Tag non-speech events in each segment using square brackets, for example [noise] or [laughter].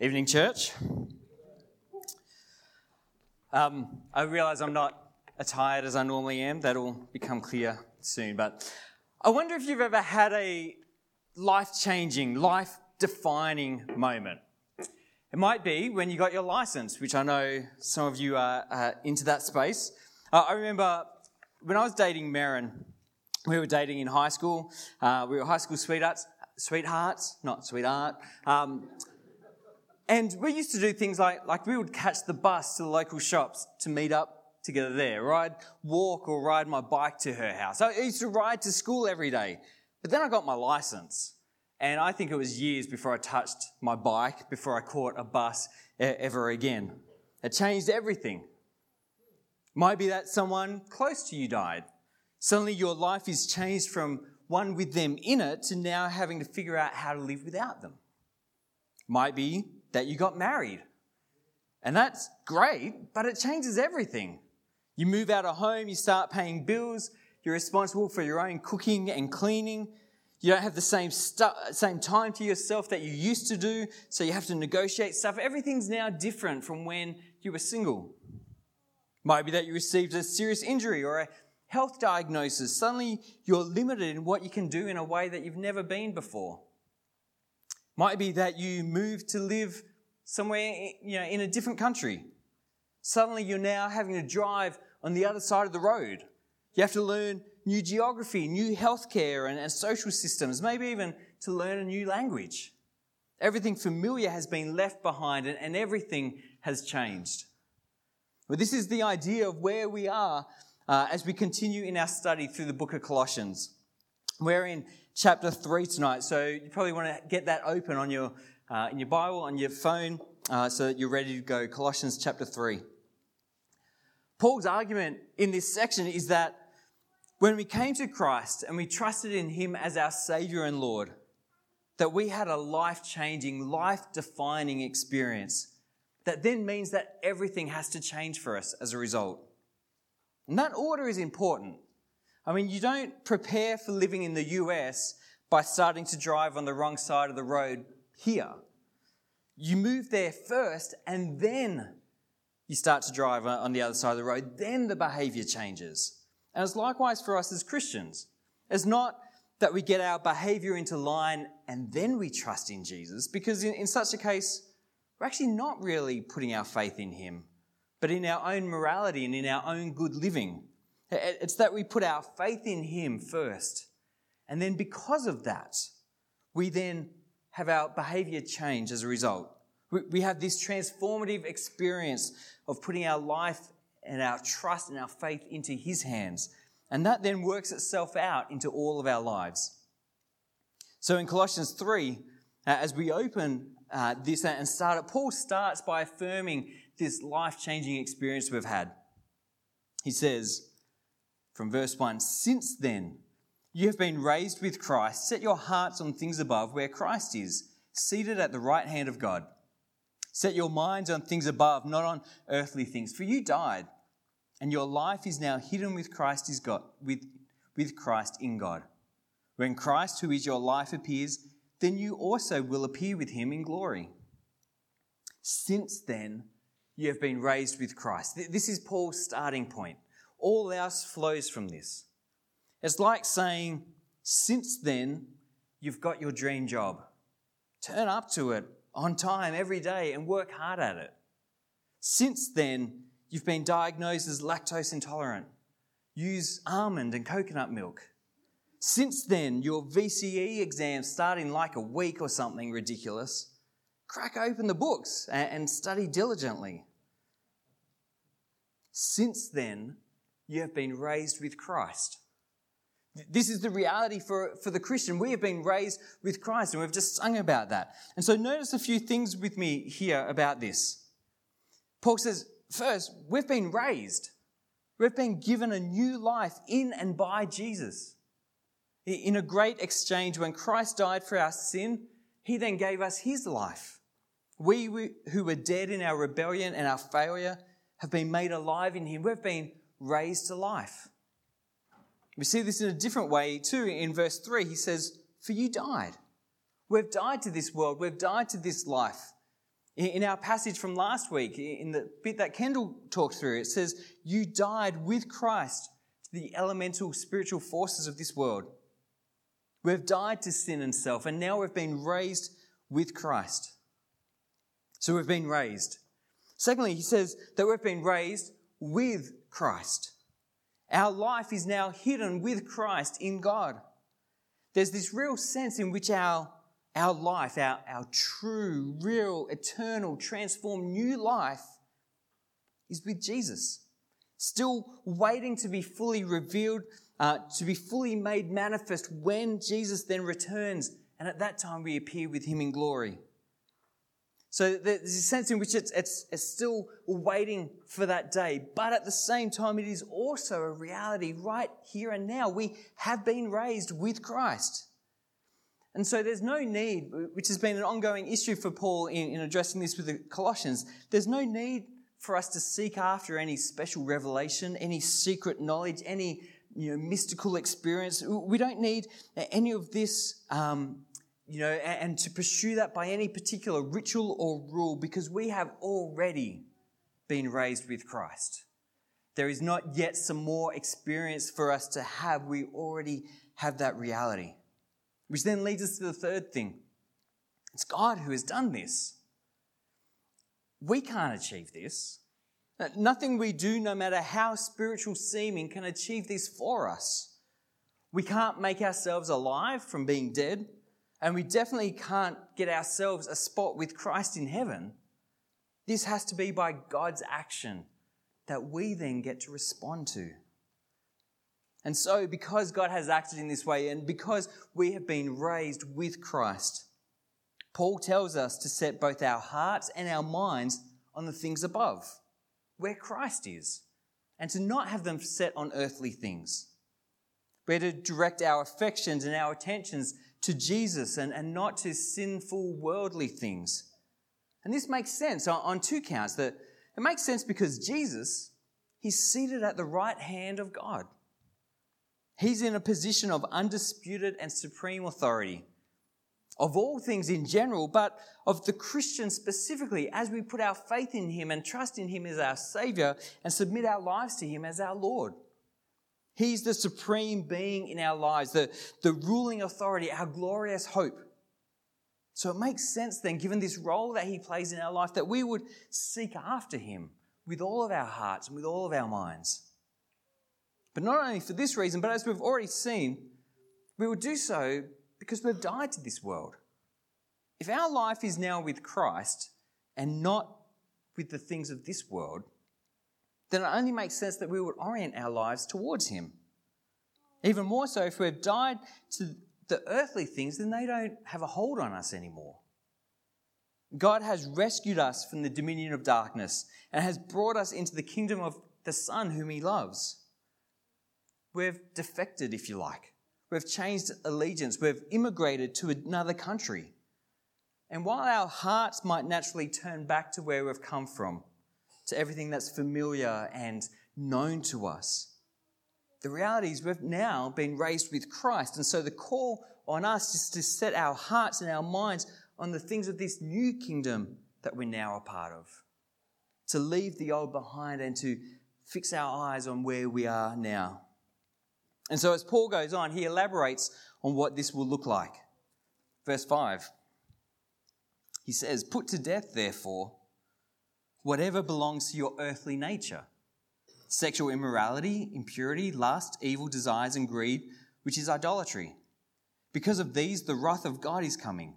Evening, church. Um, I realise I'm not attired as I normally am. That'll become clear soon. But I wonder if you've ever had a life changing, life defining moment. It might be when you got your license, which I know some of you are uh, into that space. Uh, I remember when I was dating Marin, we were dating in high school. Uh, we were high school sweethearts, sweethearts, not sweetheart. Um, and we used to do things like, like we would catch the bus to the local shops to meet up together there, or I'd walk or ride my bike to her house. I used to ride to school every day. But then I got my license. And I think it was years before I touched my bike, before I caught a bus ever again. It changed everything. Might be that someone close to you died. Suddenly your life is changed from one with them in it to now having to figure out how to live without them. Might be that you got married. And that's great, but it changes everything. You move out of home, you start paying bills, you're responsible for your own cooking and cleaning. You don't have the same, stu- same time to yourself that you used to do, so you have to negotiate stuff. Everything's now different from when you were single. Might be that you received a serious injury or a health diagnosis. Suddenly you're limited in what you can do in a way that you've never been before. Might be that you move to live somewhere you know, in a different country. Suddenly you're now having to drive on the other side of the road. You have to learn new geography, new healthcare and, and social systems, maybe even to learn a new language. Everything familiar has been left behind and, and everything has changed. Well, this is the idea of where we are uh, as we continue in our study through the book of Colossians. We're in chapter 3 tonight. So you probably want to get that open on your, uh, in your Bible, on your phone, uh, so that you're ready to go. Colossians chapter 3. Paul's argument in this section is that when we came to Christ and we trusted in Him as our Savior and Lord, that we had a life changing, life defining experience that then means that everything has to change for us as a result. And that order is important. I mean, you don't prepare for living in the US by starting to drive on the wrong side of the road here. You move there first and then you start to drive on the other side of the road. Then the behavior changes. And it's likewise for us as Christians. It's not that we get our behavior into line and then we trust in Jesus, because in, in such a case, we're actually not really putting our faith in Him, but in our own morality and in our own good living. It's that we put our faith in Him first. And then because of that, we then have our behavior change as a result. We have this transformative experience of putting our life and our trust and our faith into His hands. And that then works itself out into all of our lives. So in Colossians 3, uh, as we open uh, this and start it, Paul starts by affirming this life changing experience we've had. He says, from verse 1 Since then, you have been raised with Christ. Set your hearts on things above where Christ is, seated at the right hand of God. Set your minds on things above, not on earthly things. For you died, and your life is now hidden with Christ is God, with, with Christ in God. When Christ, who is your life, appears, then you also will appear with him in glory. Since then, you have been raised with Christ. This is Paul's starting point. All else flows from this. It's like saying, since then, you've got your dream job. Turn up to it on time every day and work hard at it. Since then, you've been diagnosed as lactose intolerant. Use almond and coconut milk. Since then, your VCE exam starting like a week or something ridiculous. Crack open the books and study diligently. Since then, you have been raised with Christ. This is the reality for, for the Christian. We have been raised with Christ, and we've just sung about that. And so, notice a few things with me here about this. Paul says, first, we've been raised, we've been given a new life in and by Jesus. In a great exchange, when Christ died for our sin, he then gave us his life. We who were dead in our rebellion and our failure have been made alive in him. We've been raised to life. We see this in a different way too. In verse 3, he says, For you died. We've died to this world, we've died to this life. In our passage from last week, in the bit that Kendall talked through, it says, You died with Christ to the elemental spiritual forces of this world. We've died to sin and self, and now we've been raised with Christ. So we've been raised. Secondly, he says that we've been raised with Christ. Our life is now hidden with Christ in God. There's this real sense in which our, our life, our, our true, real, eternal, transformed new life is with Jesus. Still waiting to be fully revealed, uh, to be fully made manifest when Jesus then returns. And at that time we appear with him in glory. So there's a sense in which it's, it's, it's, still waiting for that day. But at the same time, it is also a reality right here and now. We have been raised with Christ. And so there's no need, which has been an ongoing issue for Paul in, in addressing this with the Colossians, there's no need for us to seek after any special revelation, any secret knowledge, any you know, mystical experience. We don't need any of this um, you know, and to pursue that by any particular ritual or rule because we have already been raised with Christ. There is not yet some more experience for us to have. We already have that reality. Which then leads us to the third thing it's God who has done this. We can't achieve this. Uh, nothing we do, no matter how spiritual seeming, can achieve this for us. We can't make ourselves alive from being dead and we definitely can't get ourselves a spot with Christ in heaven. This has to be by God's action that we then get to respond to. And so, because God has acted in this way and because we have been raised with Christ, Paul tells us to set both our hearts and our minds on the things above, where Christ is, and to not have them set on earthly things. We're to direct our affections and our attentions to Jesus and, and not to sinful worldly things. And this makes sense on, two counts. That it makes sense because Jesus, he's seated at the right hand of God. He's in a position of undisputed and supreme authority of all things in general, but of the Christian specifically, as we put our faith in Him and trust in Him as our Savior and submit our lives to Him as our Lord. He's the supreme being in our lives, the, the ruling authority, our glorious hope. So it makes sense then, given this role that he plays in our life, that we would seek after him with all of our hearts and with all of our minds. But not only for this reason, but as we've already seen, we would do so because we've died to this world. If our life is now with Christ and not with the things of this world, then it only makes sense that we would orient our lives towards Him. Even more so, if we've died to the earthly things, then they don't have a hold on us anymore. God has rescued us from the dominion of darkness and has brought us into the kingdom of the Son whom He loves. We've defected, if you like. We've changed allegiance. We've immigrated to another country. And while our hearts might naturally turn back to where we've come from, to everything that's familiar and known to us. The reality is we've now been raised with Christ. And so the call on us is to set our hearts and our minds on the things of this new kingdom that we're now a part of. To leave the old behind and to fix our eyes on where we are now. And so as Paul goes on, he elaborates on what this will look like. Verse 5. He says, Put to death, therefore, whatever belongs to your earthly nature sexual immorality, impurity, lust, evil desires, and greed, which is idolatry. Because of these, the wrath of God is coming.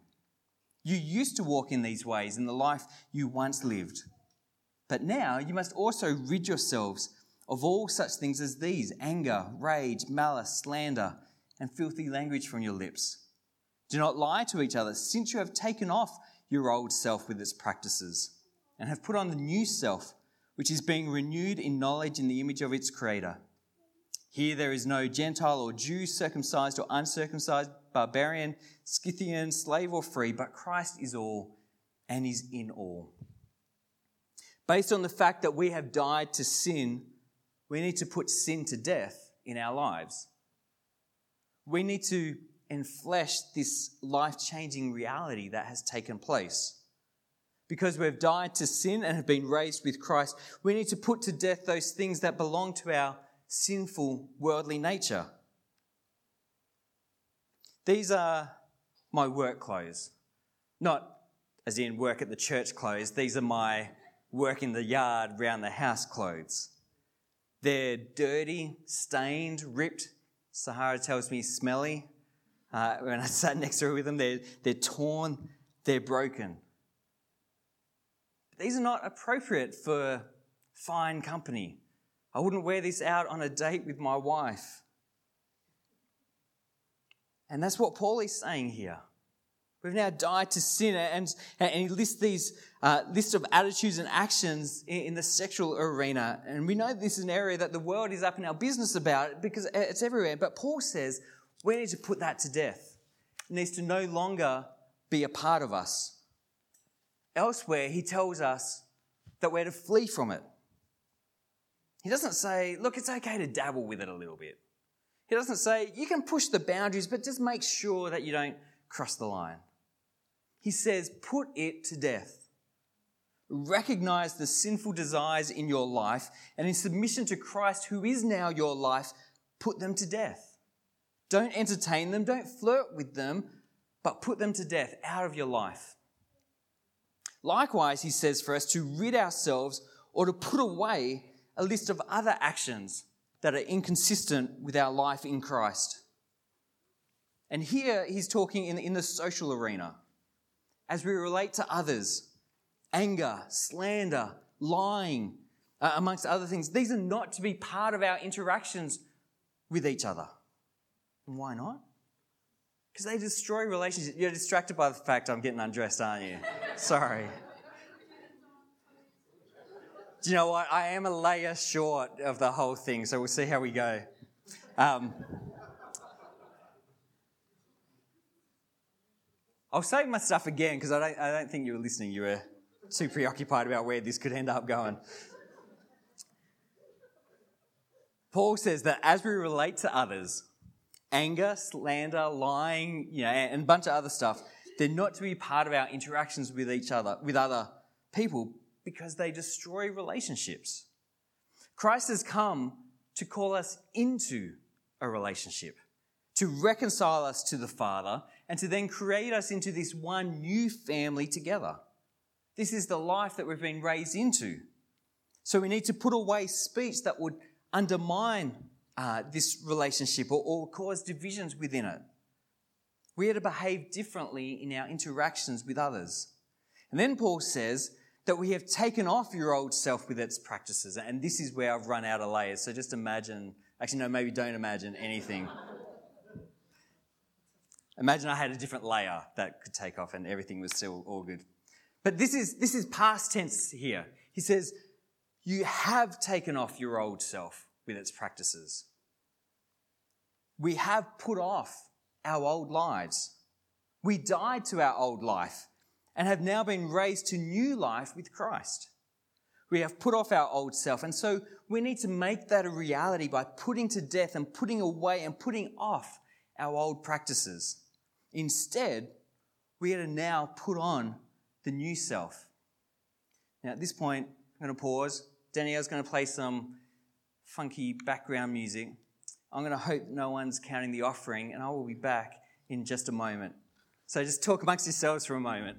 You used to walk in these ways in the life you once lived. But now you must also rid yourselves of all such things as these anger, rage, malice, slander, and filthy language from your lips. Do not lie to each other, since you have taken off your old self with its practices and have put on the new self, which is being renewed in knowledge in the image of its Creator. Here there is no Gentile or Jew, circumcised or uncircumcised, barbarian, Scythian, slave or free, but Christ is all and is in all. Based on the fact that we have died to sin, we need to put sin to death in our lives. We need to enflesh this life changing reality that has taken place. Because we've died to sin and have been raised with Christ, we need to put to death those things that belong to our sinful worldly nature. These are my work clothes. Not as in work at the church clothes, these are my work in the yard round the house clothes. They're dirty, stained, ripped. Sahara tells me smelly. Uh, when I sat next to her with them, they're, they're torn, they're broken. These are not appropriate for fine company. I wouldn't wear this out on a date with my wife. And that's what Paul is saying here. We've now died to sin, and, and he lists these uh, list of attitudes and actions in, in, the sexual arena. And we know this is an area that the world is up in our business about because it's everywhere. But Paul says we need to put that to death. It needs to no longer be a part of us. Elsewhere, he tells us that we're to flee from it. He doesn't say, look, it's okay to dabble with it a little bit. He doesn't say, you can push the boundaries, but just make sure that you don't cross the line. He says, put it to death. Recognize the sinful desires in your life, and in submission to Christ, who is now your life, put them to death. Don't entertain them, don't flirt with them, but put them to death out of your life. Likewise, he says for us to rid ourselves or to put away a list of other actions that are inconsistent with our life in Christ. And here he's talking in, in the social arena. As we relate to others, anger, slander, lying, uh, amongst other things, these are not to be part of our interactions with each other. And why not? Because they destroy relationships. You're distracted by the fact I'm getting undressed, aren't you? Sorry. Do you know what? I am a layer short of the whole thing, so we'll see how we go. Um, I'll save my stuff again because I don't, I don't think you were listening. You were too preoccupied about where this could end up going. Paul says that as we relate to others, anger, slander, lying, you know, and a bunch of other stuff, they're not to be part of our interactions with each other, with other people, because they destroy relationships. Christ has come to call us into a relationship, to reconcile us to the Father, and to then create us into this one new family together. This is the life that we've been raised into. So we need to put away speech that would undermine uh, this relationship or, or cause divisions within it. We are to behave differently in our interactions with others. And then Paul says that we have taken off your old self with its practices. And this is where I've run out of layers. So just imagine, actually, no, maybe don't imagine anything. imagine I had a different layer that could take off and everything was still all good. But this is, this is past tense here. He says, You have taken off your old self with its practices. We have put off our old lives. We died to our old life and have now been raised to new life with Christ. We have put off our old self, and so we need to make that a reality by putting to death and putting away and putting off our old practices. Instead, we are to now put on the new self. Now, at this point, I'm going to pause. Danielle's going to play some funky background music. I'm going to hope no one's counting the offering, and I will be back in just a moment. So just talk amongst yourselves for a moment.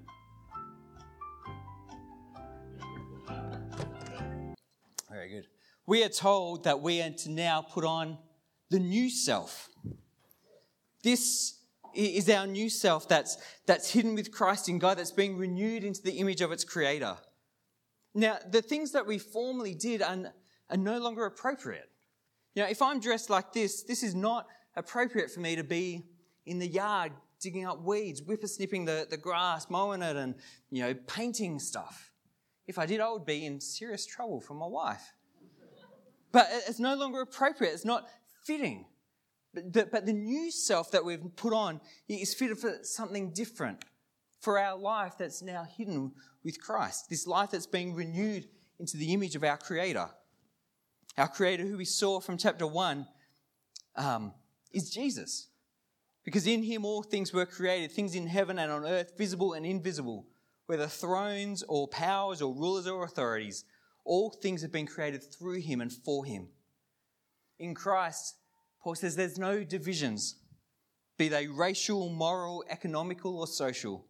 Very good. We are told that we are to now put on the new self. This is our new self that's, that's hidden with Christ in God, that's being renewed into the image of its creator. Now, the things that we formerly did are, are no longer appropriate. You know, if I'm dressed like this, this is not appropriate for me to be in the yard digging up weeds, whippersnipping the, the grass, mowing it, and, you know, painting stuff. If I did, I would be in serious trouble from my wife. But it's no longer appropriate. It's not fitting. But the, but the new self that we've put on is fitted for something different, for our life that's now hidden with Christ, this life that's being renewed into the image of our Creator. Our Creator, who we saw from chapter 1, um, is Jesus. Because in Him all things were created, things in heaven and on earth, visible and invisible, whether thrones or powers or rulers or authorities, all things have been created through him and for him. In Christ, Paul says there's no divisions, be they racial, moral, economical, or social.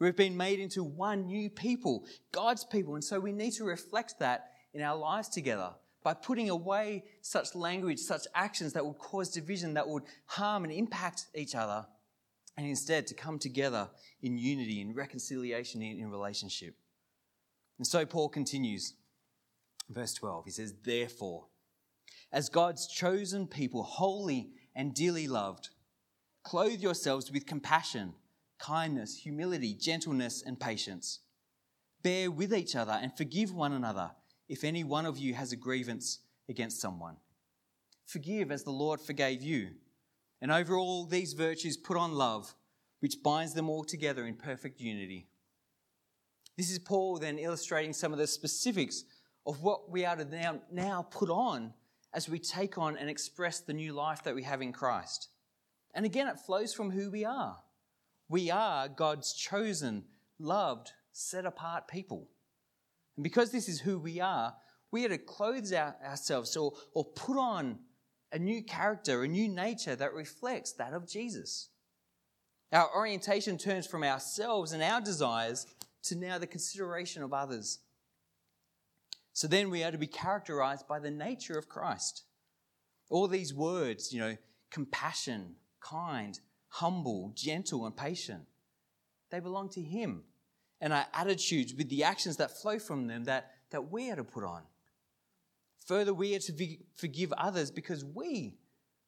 We've been made into one new people, God's people, and so we need to reflect that in our lives together by putting away such language, such actions that would cause division, that would harm and impact each other, and instead to come together in unity, in reconciliation, in, in relationship. And so Paul continues, verse 12. He says, Therefore, as God's chosen people, holy and dearly loved, clothe yourselves with compassion, kindness, humility, gentleness, and patience. Bear with each other and forgive one another if any one of you has a grievance against someone. Forgive as the Lord forgave you. And over all these virtues, put on love, which binds them all together in perfect unity. This is Paul then illustrating some of the specifics of what we are to now, now put on as we take on and express the new life that we have in Christ. And again, it flows from who we are. We are God's chosen, loved, set apart people. And because this is who we are, we are to clothe our, ourselves or, or put on a new character, a new nature that reflects that of Jesus. Our orientation turns from ourselves and our desires to now the consideration of others. So then we are to be characterized by the nature of Christ. All these words, you know, compassion, kind, humble, gentle, and patient, they belong to Him and our attitudes with the actions that flow from them that, that we are to put on. Further, we are to forgive others because we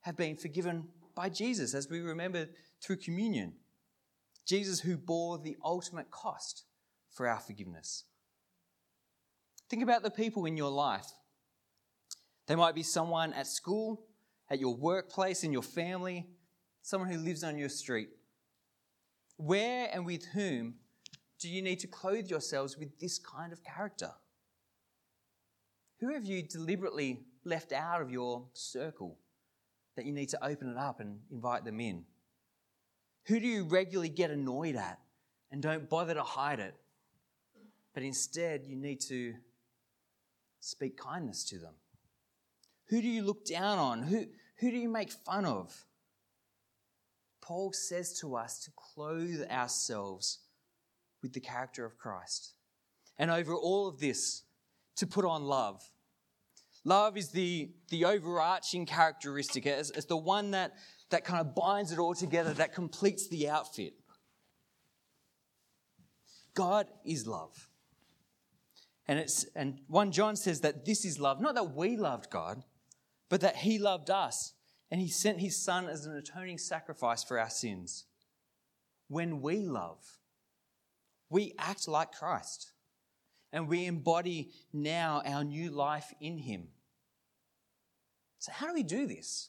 have been forgiven by Jesus, as we remember through communion. Jesus, who bore the ultimate cost for our forgiveness. Think about the people in your life. They might be someone at school, at your workplace, in your family, someone who lives on your street. Where and with whom do you need to clothe yourselves with this kind of character? Who have you deliberately left out of your circle that you need to open it up and invite them in? Who do you regularly get annoyed at and don't bother to hide it? But instead, you need to speak kindness to them. Who do you look down on? Who, who do you make fun of? Paul says to us to clothe ourselves with the character of Christ. And over all of this, to put on love. Love is the, the overarching characteristic, as, as the one that, that kind of binds it all together, that completes the outfit. God is love. And, it's, and 1 John says that this is love, not that we loved God, but that He loved us and He sent His Son as an atoning sacrifice for our sins. When we love, we act like Christ and we embody now our new life in Him. So, how do we do this?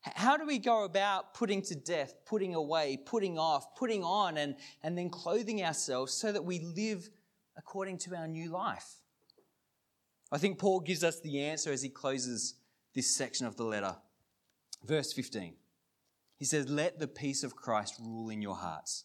How do we go about putting to death, putting away, putting off, putting on, and, and then clothing ourselves so that we live according to our new life? I think Paul gives us the answer as he closes this section of the letter. Verse 15. He says, Let the peace of Christ rule in your hearts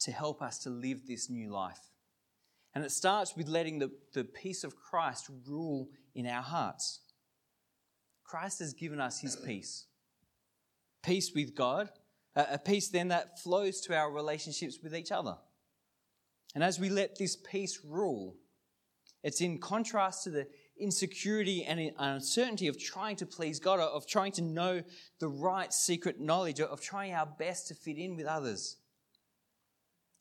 to help us to live this new life. And it starts with letting the, the peace of Christ rule in our hearts. Christ has given us his peace peace with God, a peace then that flows to our relationships with each other. And as we let this peace rule, it's in contrast to the insecurity and uncertainty of trying to please God, of trying to know the right secret knowledge, of trying our best to fit in with others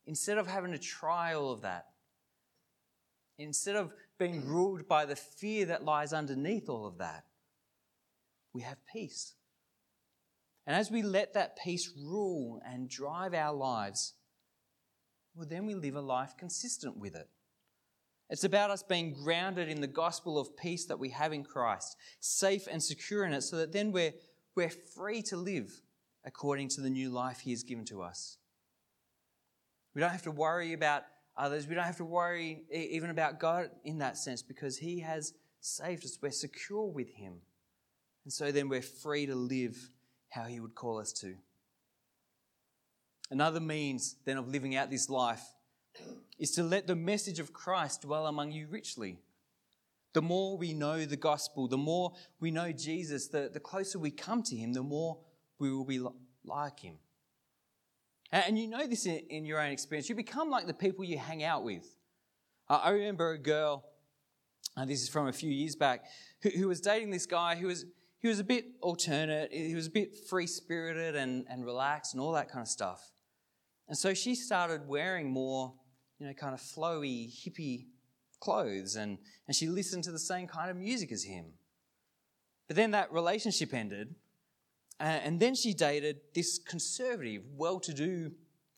instead of having to try all of that, instead of being ruled by the fear that lies underneath all of that, we have peace. And as we let that peace rule and drive our lives, well, then we live a life consistent with it. It's about us being grounded in the gospel of peace that we have in Christ, safe and secure in it, so that then we're, we're free to live according to the new life He has given to us. We don't have to worry about others. We don't have to worry even about God in that sense because He has saved us. We're secure with Him. And so then we're free to live how He would call us to. Another means then of living out this life is to let the message of Christ dwell among you richly. The more we know the gospel, the more we know Jesus, the, the closer we come to him, the more we will be like him. And you know this in, in your own experience. You become like the people you hang out with. Uh, I remember a girl, and this is from a few years back, who, who was dating this guy who was he was a bit alternate, he was a bit free spirited and, and relaxed and all that kind of stuff. And so she started wearing more you know, kind of flowy, hippie clothes, and, and she listened to the same kind of music as him. But then that relationship ended, uh, and then she dated this conservative, well to do,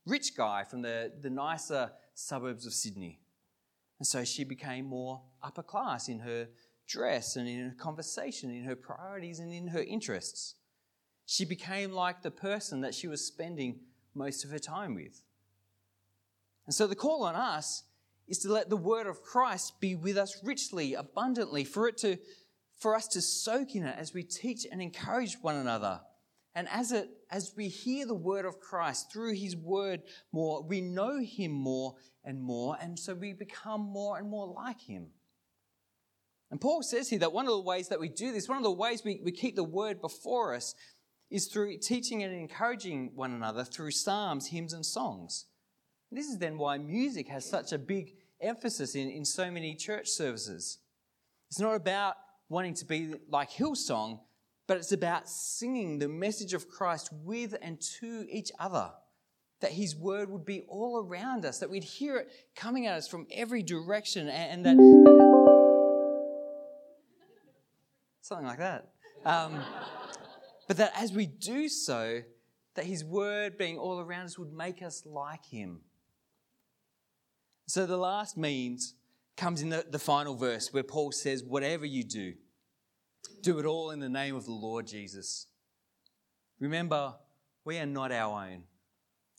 rich guy from the, the nicer suburbs of Sydney. And so she became more upper class in her dress and in her conversation, in her priorities and in her interests. She became like the person that she was spending most of her time with. And so the call on us is to let the word of Christ be with us richly, abundantly, for it to for us to soak in it as we teach and encourage one another. And as it as we hear the word of Christ through his word more, we know him more and more, and so we become more and more like him. And Paul says here that one of the ways that we do this, one of the ways we, we keep the word before us, is through teaching and encouraging one another through psalms, hymns, and songs. This is then why music has such a big emphasis in, in so many church services. It's not about wanting to be like Hillsong, but it's about singing the message of Christ with and to each other. That His word would be all around us, that we'd hear it coming at us from every direction, and, that. [laughs] Something like that. Um, but that as we do so, that His word being all around us would make us like Him. So the last means comes in the, the final verse where Paul says, Whatever you do, do it all in the name of the Lord Jesus. Remember, we are not our own.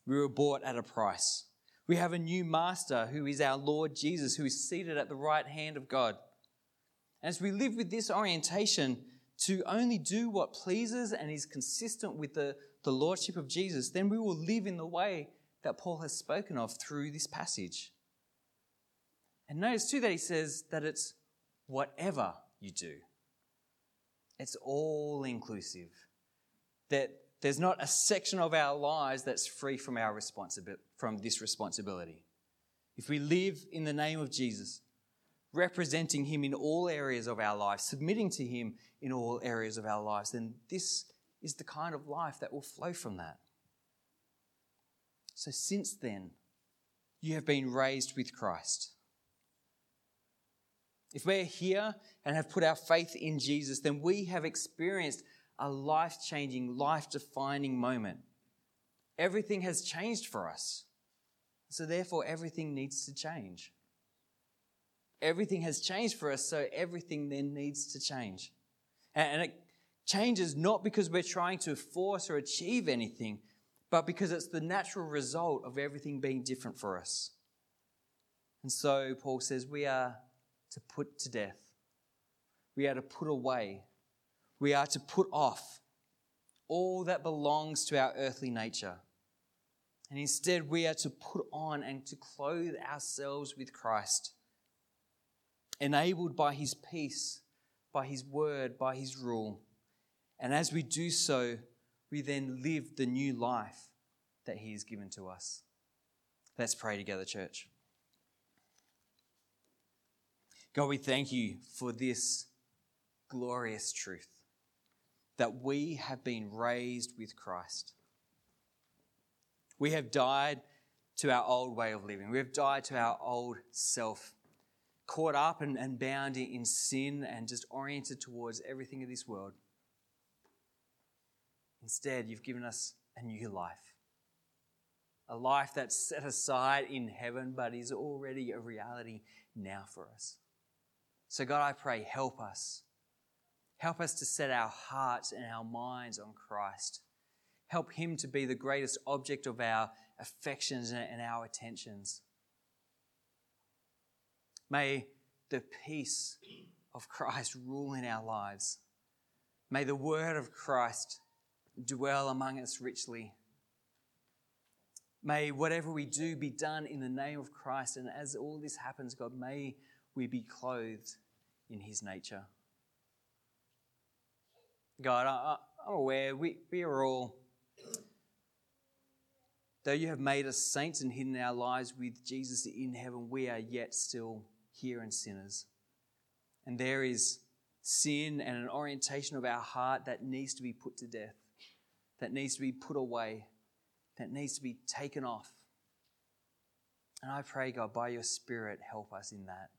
We were bought at a price. We have a new master who is our Lord Jesus, who is seated at the right hand of God. As we live with this orientation to only do what pleases and is consistent with the, the Lordship of Jesus, then we will live in the way that Paul has spoken of through this passage. And notice too that he says that it's whatever you do. It's all inclusive. That there's not a section of our lives that's free from our responsibility from this responsibility. If we live in the name of Jesus, representing him in all areas of our lives, submitting to him in all areas of our lives, then this is the kind of life that will flow from that. So since then, you have been raised with Christ. If we're here and have put our faith in Jesus, then we have experienced a life changing, life defining moment. Everything has changed for us. So, therefore, everything needs to change. Everything has changed for us, so everything then needs to change. And it changes not because we're trying to force or achieve anything, but because it's the natural result of everything being different for us. And so, Paul says, we are to put to death. We are to put away. We are to put off all that belongs to our earthly nature. And instead, we are to put on and to clothe ourselves with Christ, enabled by His peace, by His word, by His rule. And as we do so, we then live the new life that He has given to us. Let's pray together, church. God, we thank you for this glorious truth that we have been raised with Christ. We have died to our old way of living. We have died to our old self, caught up and, and bound in sin and just oriented towards everything of this world. Instead, you've given us a new life. a life that's set aside in heaven, but is already a reality now for us. So, God, I pray, help us. Help us to set our hearts and our minds on Christ. Help Him to be the greatest object of our affections and our attentions. May the peace of Christ rule in our lives. May the word of Christ dwell among us richly. May whatever we do be done in the name of Christ. And as all this happens, God, may we be clothed in his nature. God, I, am aware we, we are all, though you have made us saints and hidden our lives with Jesus in heaven, we are yet still here and sinners. And there is sin and an orientation of our heart that needs to be put to death, that needs to be put away, that needs to be taken off. And I pray, God, by your Spirit, help us in that.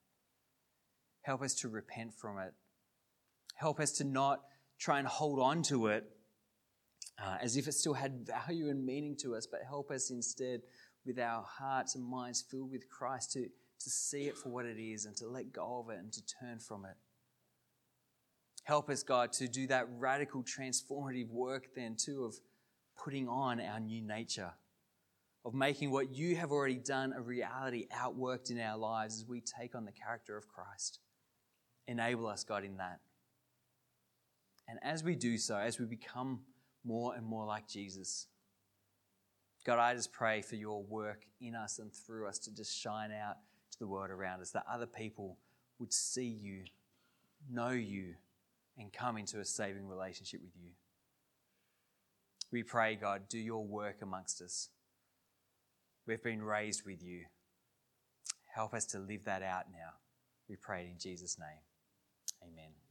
Help us to repent from it. Help us to not try and hold on to it uh, as if it still had value and meaning to us, but help us instead with our hearts and minds filled with Christ to, to see it for what it is and to let go of it and to turn from it. Help us, God, to do that radical transformative work then too of putting on our new nature, of making what you have already done a reality outworked in our lives as we take on the character of Christ. Enable us, God, in that. And as we do so, as we become more and more like Jesus, God, I just pray for your work in us and through us to just shine out to the world around us, that other people would see you, know you, and come into a saving relationship with you. We pray, God, do your work amongst us. We've been raised with you. Help us to live that out now. We pray it in Jesus' name. Amen.